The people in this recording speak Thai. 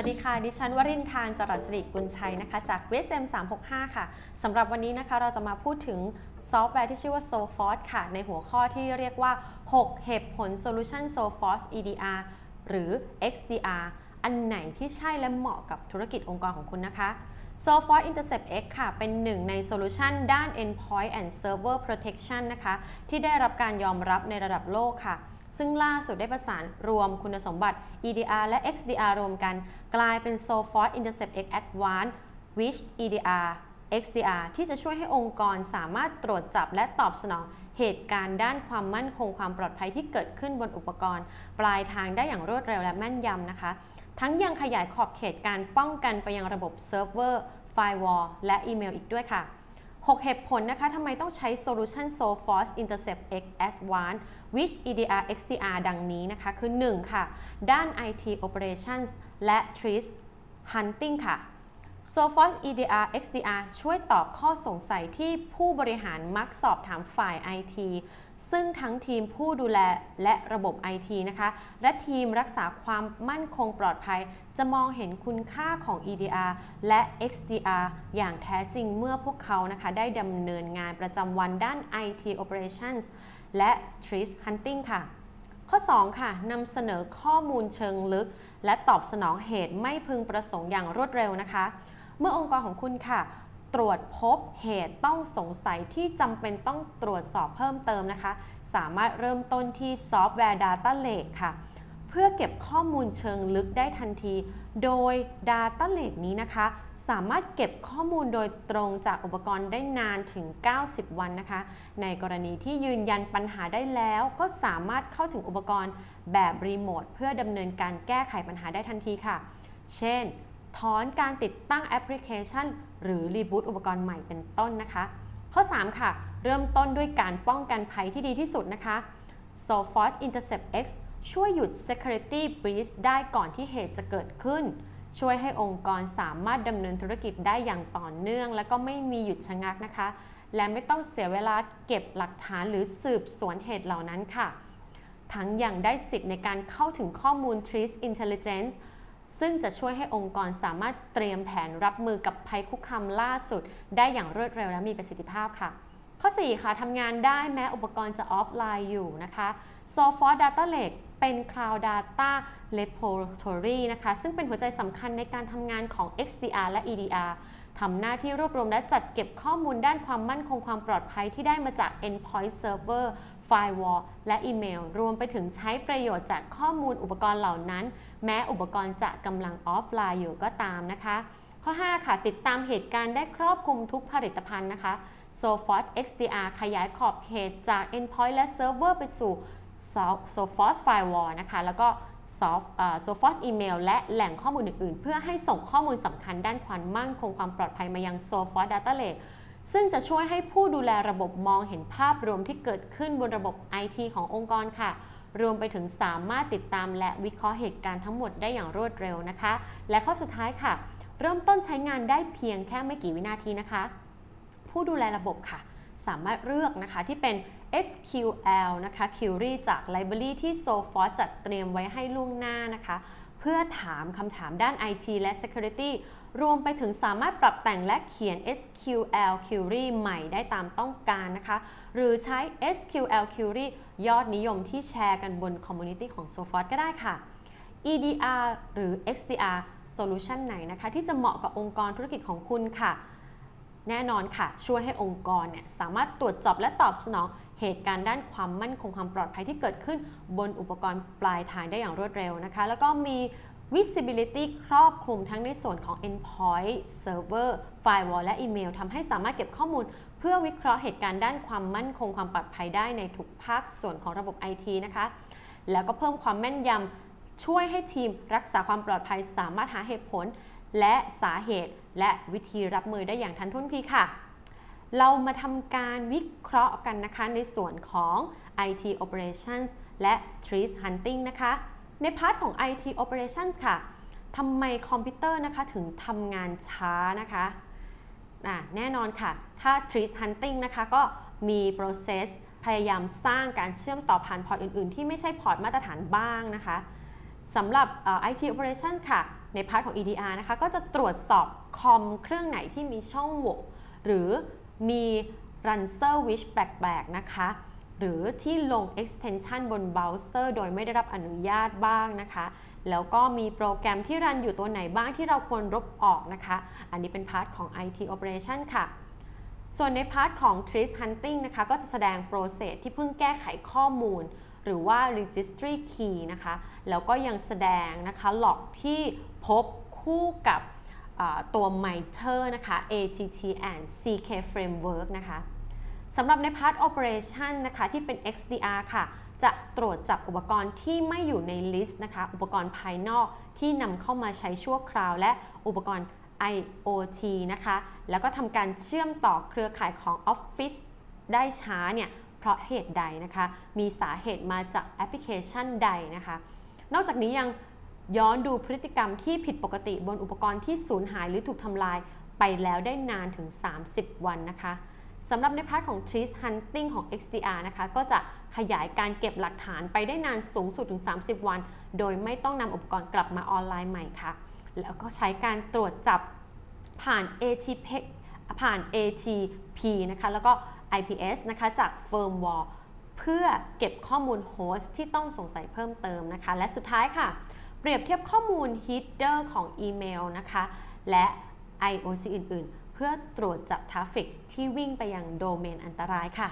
สวัสดีค่ะ ดิฉันวรินทานจรัสริกุลชัยนะคะ จาก VSM 365 ค่ะ สำหรับวันนี้นะคะ เราจะมาพูดถึงซอฟต์แวร์ที่ชื่อว่า Sophos ค่ะ ในหัวข้อที่เรียกว่า 6 เหตุผล Solution Sophos EDR หรือ XDR อันไหนที่ใช่และเหมาะกับธุรกิจองค์กรของคุณนะคะ s o f o r Intercept X ค่ะ เป็นหนึ่งในโซลูชันด้าน Endpoint and Server Protection นะคะ ที่ได้รับการยอมรับในระดับโลกค่ะ ซึ่งล่าสุดได้ประสานรวมคุณสมบัติ EDR และ XDR รวมกัน กลายเป็น s o f o r Intercept X Advanced which EDR XDR ที่จะช่วยให้องค์กรสามารถตรวจจับและตอบสนองเหตุการณ์ด้านความมั่นคงความปลอดภัยที่เกิดขึ้นบนอุปกรณ์ ปลายทางได้อย่างรวดเร็วและแม่นยำนะคะ ทั้งยังขยายขอบเขตการป้องกันไปยังระบบเซิร์ฟเวอร์ firewall และอีเมลอีกด้วยค่ะ 6 เหตุผลนะคะทำไมต้องใช้ Solution Sophos Intercept X Advanced which EDR XDR ดังนี้นะคะ คือ 1 ค่ะ ด้าน IT Operations และ t r i s Hunting ค่ะ Soforce EDR XDR ช่วยตอบข้อสงสัยที่ผู้บริหารมักสอบถามฝ่าย IT ซึ่งทั้งทีมผู้ดูแลและระบบ IT นะคะ และทีมรักษาความมั่นคงปลอดภัย จะมองเห็นคุณค่าของ EDR และ XDR อย่างแท้จริงเมื่อพวกเขานะคะ ได้ดำเนินงานประจำวันด้าน IT Operations และ Threat Hunting ค่ะ ข้อ 2 ค่ะนำเสนอข้อมูลเชิงลึก และตอบสนองเหตุไม่พึงประสงค์อย่างรวดเร็วนะคะ เมื่อองค์กรของคุณค่ะ ตรวจพบเหตุต้องสงสัยที่จำเป็นต้องตรวจสอบเพิ่มเติมนะคะ สามารถเริ่มต้นที่ซอฟต์แวร์ Data Lake ค่ะ เพื่อเก็บข้อมูลเชิงลึกได้ทันที โดย Data Lake นี้นะคะ สามารถเก็บข้อมูลโดยตรงจากอุปกรณ์ได้นานถึง 90 วันนะคะ ในกรณีที่ยืนยันปัญหาได้แล้ว ก็สามารถเข้าถึงอุปกรณ์แบบรีโมทเพื่อดำเนินการแก้ไขปัญหาได้ทันทีค่ะ เช่น ถอนการติดตั้งแอปพลิเคชัน หรือรีบูตอุปกรณ์ใหม่เป็นต้นนะคะ ข้อ 3 ค่ะ เริ่มต้นด้วยการป้องกันภัยที่ดีที่สุดนะคะ Soforce Intercept X ช่วยหยุด Security Breach ได้ก่อนที่เหตุจะเกิดขึ้น ช่วยให้องค์กรสามารถดำเนินธุรกิจได้อย่างต่อเนื่อง และก็ไม่มีหยุดชะงักนะคะ และไม่ต้องเสียเวลาเก็บหลักฐานหรือสืบสวนเหตุเหล่านั้นค่ะ ทั้งยังได้สิทธิ์ในการเข้าถึงข้อมูล Threat Intelligence ซึ่งจะช่วยให้องค์กรสามารถเตรียมแผนรับมือกับภัยคุกคามล่าสุด ได้อย่างรวดเร็วและมีประสิทธิภาพค่ะ ข้อ 4 ค่ะทำงานได้แม้อุปกรณ์จะออฟไลน์อยู่นะคะ s o f o r Data Lake เป็น Cloud Data Repository นะคะ ซึ่งเป็นหัวใจสำคัญในการทำงานของ XDR และ EDR ทำหน้าที่รวบรวมและจัดเก็บข้อมูลด้านความมั่นคงความปลอดภัยที่ได้มาจาก Endpoint Server Firewall และอีเมล รวมไปถึงใช้ประโยชน์จากข้อมูลอุปกรณ์เหล่านั้น แม้อุปกรณ์จะกำลังออฟไลน์อยู่ก็ตามนะคะ ข้อ 5 ค่ะ ติดตามเหตุการณ์ได้ครอบคลุมทุกผลิตภัณฑ์นะคะ Soforce XDR ขยายขอบเขตจาก Endpoint และ Server ไปสู่ Soforce Firewall นะคะ แล้วก็ Soforce Email และแหล่งข้อมูลอื่น ๆ เพื่อให้ส่งข้อมูลสำคัญด้านความมั่นคงความปลอดภัยมายัง Soforce Data Lake ซึ่งจะช่วยให้ผู้ดูแลระบบมองเห็นภาพรวมที่เกิดขึ้นบนระบบ IT ขององค์กรค่ะ รวมไปถึงสามารถติดตามและวิเคราะห์เหตุการณ์ทั้งหมดได้อย่างรวดเร็วนะคะ และข้อสุดท้ายค่ะ เริ่มต้นใช้งานได้เพียงแค่ไม่กี่วินาทีนะคะ ผู้ดูแลระบบค่ะ สามารถเลือกนะคะที่เป็น SQL นะคะ Query จาก Library ที่ Soforce จัดเตรียมไว้ให้ล่วงหน้านะคะ เพื่อถามคำถามด้าน IT และ Security รวมไปถึงสามารถปรับแต่งและเขียน SQL Query ใหม่ได้ตามต้องการนะคะ หรือใช้ SQL Query ยอดนิยมที่แชร์กันบน Community ของ Soforce ก็ได้ค่ะ EDR หรือ XDR Solution ไหนนะคะ ที่จะเหมาะกับองค์กรธุรกิจของคุณค่ะ แน่นอนค่ะ ช่วยให้องค์กรเนี่ยสามารถตรวจจับและตอบสนองเหตุการณ์ด้านความมั่นคงความปลอดภัยที่เกิดขึ้นบนอุปกรณ์ปลายทางได้อย่างรวดเร็วนะคะ แล้วก็มี visibility ครอบคลุมทั้งในส่วนของ endpoint server firewall และอีเมลทำให้สามารถเก็บข้อมูล เพื่อวิเคราะห์เหตุการณ์ด้านความมั่นคงความปลอดภัยได้ในทุกภาคส่วนของระบบ IT นะคะ แล้วก็เพิ่มความแม่นยำช่วยให้ทีมรักษาความปลอดภัยสามารถหาเหตุผล และสาเหตุและวิธีรับมือได้อย่างทันท่วงทีค่ะเรามาทำการวิเคราะห์กันนะคะในส่วนของ IT operations และ threat hunting นะคะ ใน part ของ IT operations ค่ะทำไมคอมพิวเตอร์นะคะถึงทำงานช้านะคะแน่นอนค่ะ ถ้า Threat hunting นะคะก็มี process พยายามสร้างการเชื่อมต่อผ่านพอร์ตอื่นๆ ที่ไม่ใช่พอร์ตมาตรฐานบ้างนะคะสำหรับ IT operations ค่ะ ใน part ของ EDR นะคะก็จะตรวจสอบคอมเครื่องไหนที่มีช่องโหว่หรือมี Rancer Wish แปลกๆนะคะ หรือที่ลง extension บนเบราว์เซอร์โดยไม่ได้รับอนุญาตบ้างนะคะ แล้วก็มีโปรแกรมที่รันอยู่ตัวไหนบ้างที่เราควรลบออกนะคะ อันนี้เป็น part ของ IT operation ค่ะ ส่วนใน part ของ threat hunting นะคะ ก็จะแสดง process ที่เพิ่งแก้ไขข้อมูล หรือว่า registry key นะคะ แล้วก็ยังแสดงนะคะ log ที่พบคู่กับตัว MITRE นะคะ ATT&CK framework นะคะ สำหรับในพาร์ท operation นะคะที่เป็น XDR ค่ะ จะตรวจจับอุปกรณ์ที่ไม่อยู่ใน list นะคะ อุปกรณ์ภายนอกที่นำเข้ามาใช้ชั่วคราว และอุปกรณ์ IoT นะคะ แล้วก็ทำการเชื่อมต่อเครือข่ายของ Office ได้ช้าเนี่ยเพราะเหตุใดนะคะ มีสาเหตุมาจากแอปพลิเคชันใดนะคะ นอกจากนี้ยังย้อนดูพฤติกรรมที่ผิดปกติบนอุปกรณ์ที่สูญหายหรือถูกทำลายไปแล้วได้นานถึง 30 วันนะคะ สำหรับในพาร์ทของ Trace Hunting ของ XDR นะคะก็จะขยายการเก็บหลักฐานไปได้นานสูงสุดถึง 30 วัน โดยไม่ต้องนำอุปกรณ์กลับมาออนไลน์ใหม่ค่ะ แล้วก็ใช้การตรวจจับผ่าน ATP ผ่าน ATP นะคะแล้วก็ IPS นะคะจาก Firewall เพื่อเก็บข้อมูล host ที่ต้องสงสัยเพิ่มเติมนะคะ และสุดท้ายค่ะ เปรียบเทียบข้อมูล header ของอีเมลนะคะ และ IOC อื่น ๆ เพื่อตรวจจับ traffic ที่วิ่งไปยังโดเมนอันตรายค่ะ